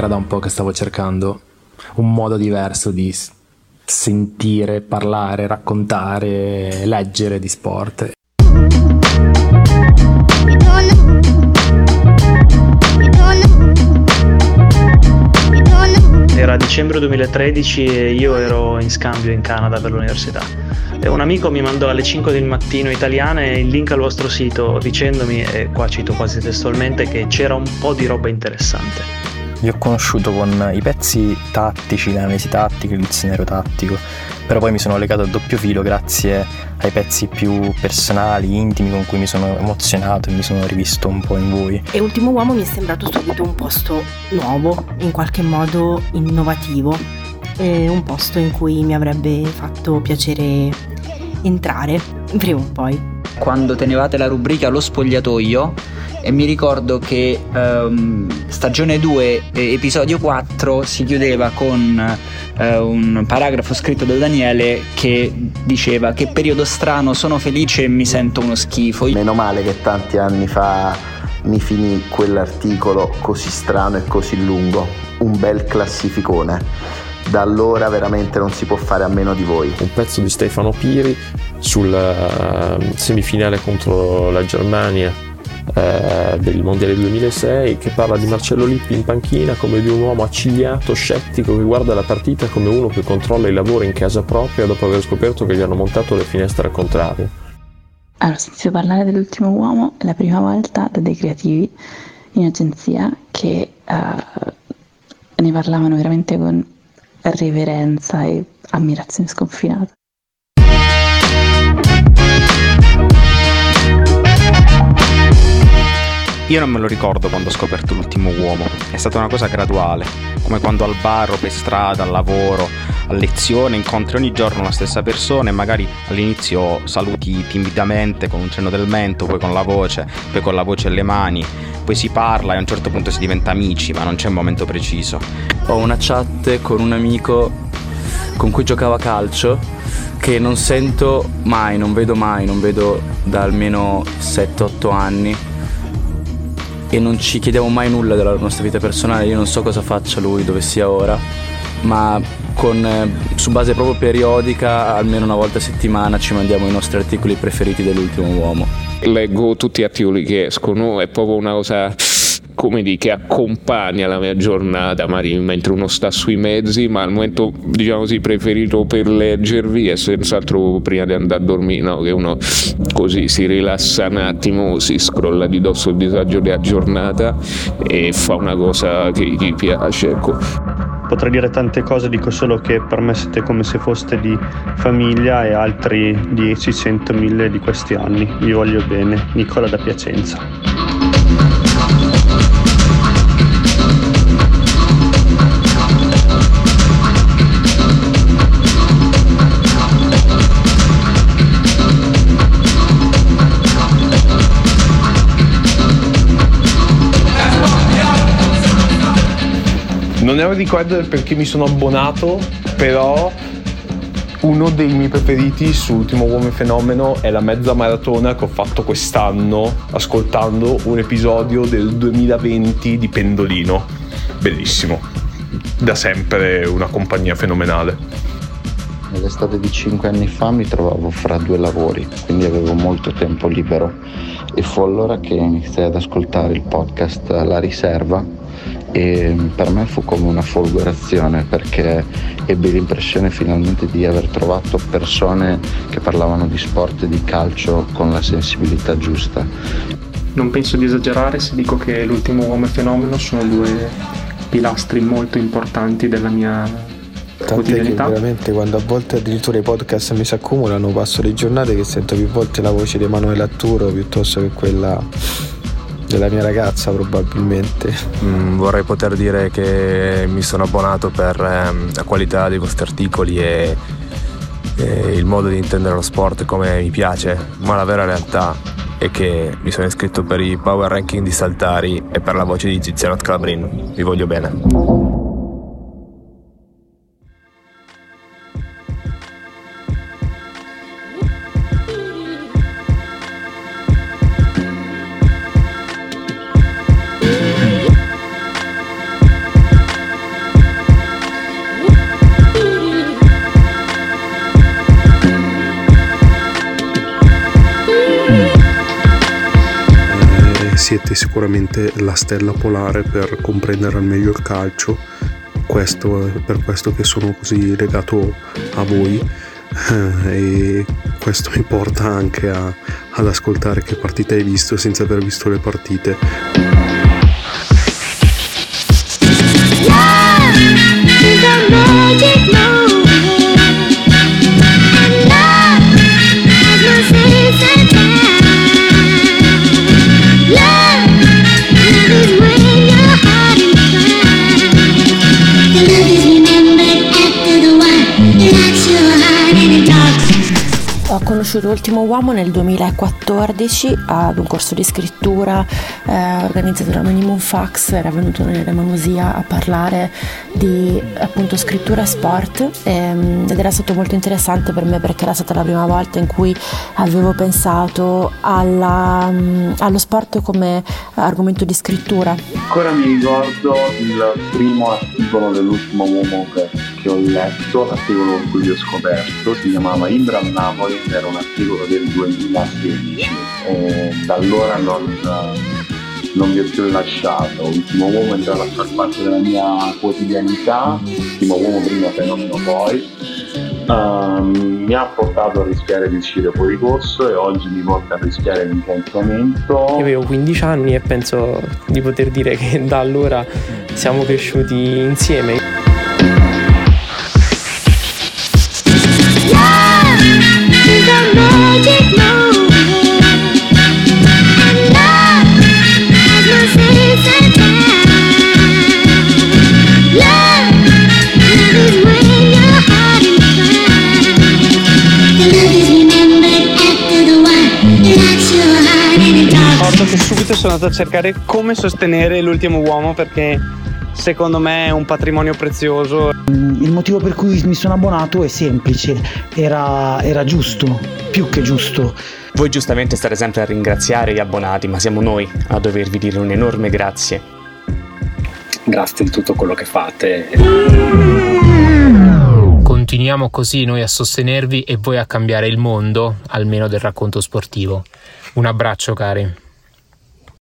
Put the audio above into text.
era da un po' che stavo cercando un modo diverso di sentire, parlare, raccontare, leggere di sport. Era dicembre 2013 e io ero in scambio in Canada per l'università. E un amico mi mandò alle 5 del mattino italiane il link al vostro sito dicendomi, e qua cito quasi testualmente, che c'era un po' di roba interessante. Vi ho conosciuto con i pezzi tattici, l'analisi tattica, il dizionario tattico, però poi mi sono legato a doppio filo grazie ai pezzi più personali, intimi con cui mi sono emozionato e mi sono rivisto un po' in voi. E Ultimo Uomo mi è sembrato subito un posto nuovo, in qualche modo innovativo, un posto in cui mi avrebbe fatto piacere entrare prima o poi. Quando tenevate la rubrica Lo spogliatoio, e mi ricordo che um, stagione 2 episodio 4 si chiudeva con uh, un paragrafo scritto da Daniele che diceva che periodo strano sono felice e mi sento uno schifo meno male che tanti anni fa mi finì quell'articolo così strano e così lungo un bel classificone da allora veramente non si può fare a meno di voi. Un pezzo di Stefano Piri sul uh, semifinale contro la Germania eh, del Mondiale 2006 che parla di Marcello Lippi in panchina come di un uomo accigliato, scettico che guarda la partita come uno che controlla i lavori in casa propria dopo aver scoperto che gli hanno montato le finestre al contrario. Allora, ho sentito parlare dell'ultimo uomo è la prima volta da dei creativi in agenzia che uh, ne parlavano veramente con reverenza e ammirazione sconfinata. Io non me lo ricordo quando ho scoperto l'ultimo uomo, è stata una cosa graduale, come quando al bar o per strada, al lavoro, a lezione incontri ogni giorno la stessa persona e magari all'inizio saluti timidamente con un cenno del mento, poi con la voce, poi con la voce e le mani, poi si parla e a un certo punto si diventa amici, ma non c'è un momento preciso. Ho una chat con un amico con cui giocava a calcio che non sento mai, non vedo mai, non vedo da almeno 7-8 anni e non ci chiediamo mai nulla della nostra vita personale, io non so cosa faccia lui, dove sia ora, ma con, eh, su base proprio periodica, almeno una volta a settimana, ci mandiamo i nostri articoli preferiti dell'ultimo uomo. Leggo tutti gli articoli che escono, è proprio una cosa come di, che accompagna la mia giornata, magari mentre uno sta sui mezzi, ma il momento diciamo così preferito per leggervi è senz'altro prima di andare a dormire, no? che uno così si rilassa un attimo, si scrolla di dosso il disagio della giornata e fa una cosa che gli piace. Ecco. Potrei dire tante cose, dico solo che per me siete come se foste di famiglia e altri 10, 100, 1000 di questi anni. Vi voglio bene. Nicola da Piacenza. Non ho ricordo del perché mi sono abbonato, però uno dei miei preferiti su Ultimo Uomo e Fenomeno è la mezza maratona che ho fatto quest'anno ascoltando un episodio del 2020 di Pendolino. Bellissimo. Da sempre una compagnia fenomenale. Nell'estate di 5 anni fa mi trovavo fra due lavori, quindi avevo molto tempo libero e fu allora che iniziai ad ascoltare il podcast La Riserva e per me fu come una folgorazione perché ebbi l'impressione finalmente di aver trovato persone che parlavano di sport e di calcio con la sensibilità giusta. Non penso di esagerare se dico che l'ultimo uomo e fenomeno sono due pilastri molto importanti della mia Tant'è che veramente quando a volte addirittura i podcast mi si accumulano passo le giornate che sento più volte la voce di Emanuele Atturo piuttosto che quella della mia ragazza probabilmente. Mm, vorrei poter dire che mi sono abbonato per ehm, la qualità dei vostri articoli e, e il modo di intendere lo sport come mi piace, ma la vera realtà è che mi sono iscritto per i power ranking di Saltari e per la voce di Tiziano Calabrin. Vi voglio bene. Siete sicuramente la stella polare per comprendere al meglio il calcio, questo è per questo che sono così legato a voi e questo mi porta anche a, ad ascoltare che partite hai visto senza aver visto le partite. Conosciuto Ultimo Uomo nel 2014 ad un corso di scrittura eh, organizzato da Minimum Fax, era venuto nelle Manusia a parlare di appunto scrittura e sport ehm, ed era stato molto interessante per me perché era stata la prima volta in cui avevo pensato alla, mm, allo sport come argomento di scrittura. Ancora mi ricordo il primo articolo dell'ultimo uomo che, che ho letto, l'articolo con cui ho scoperto, si chiamava Imbra Napoli, era un articolo del 2016 e da allora non, non mi ho più lasciato. Ultimo uomo è entrato a far parte della mia quotidianità, ultimo uomo prima, fenomeno poi. Uh, mi ha portato a rischiare di uscire fuori corso e oggi mi porta a rischiare il licenziamento. Io avevo 15 anni e penso di poter dire che da allora siamo cresciuti insieme. Sono andato a cercare come sostenere l'ultimo uomo perché secondo me è un patrimonio prezioso. Il motivo per cui mi sono abbonato è semplice, era, era giusto, più che giusto. Voi giustamente state sempre a ringraziare gli abbonati, ma siamo noi a dovervi dire un enorme grazie. Grazie di tutto quello che fate. Continuiamo così noi a sostenervi e voi a cambiare il mondo, almeno del racconto sportivo. Un abbraccio cari.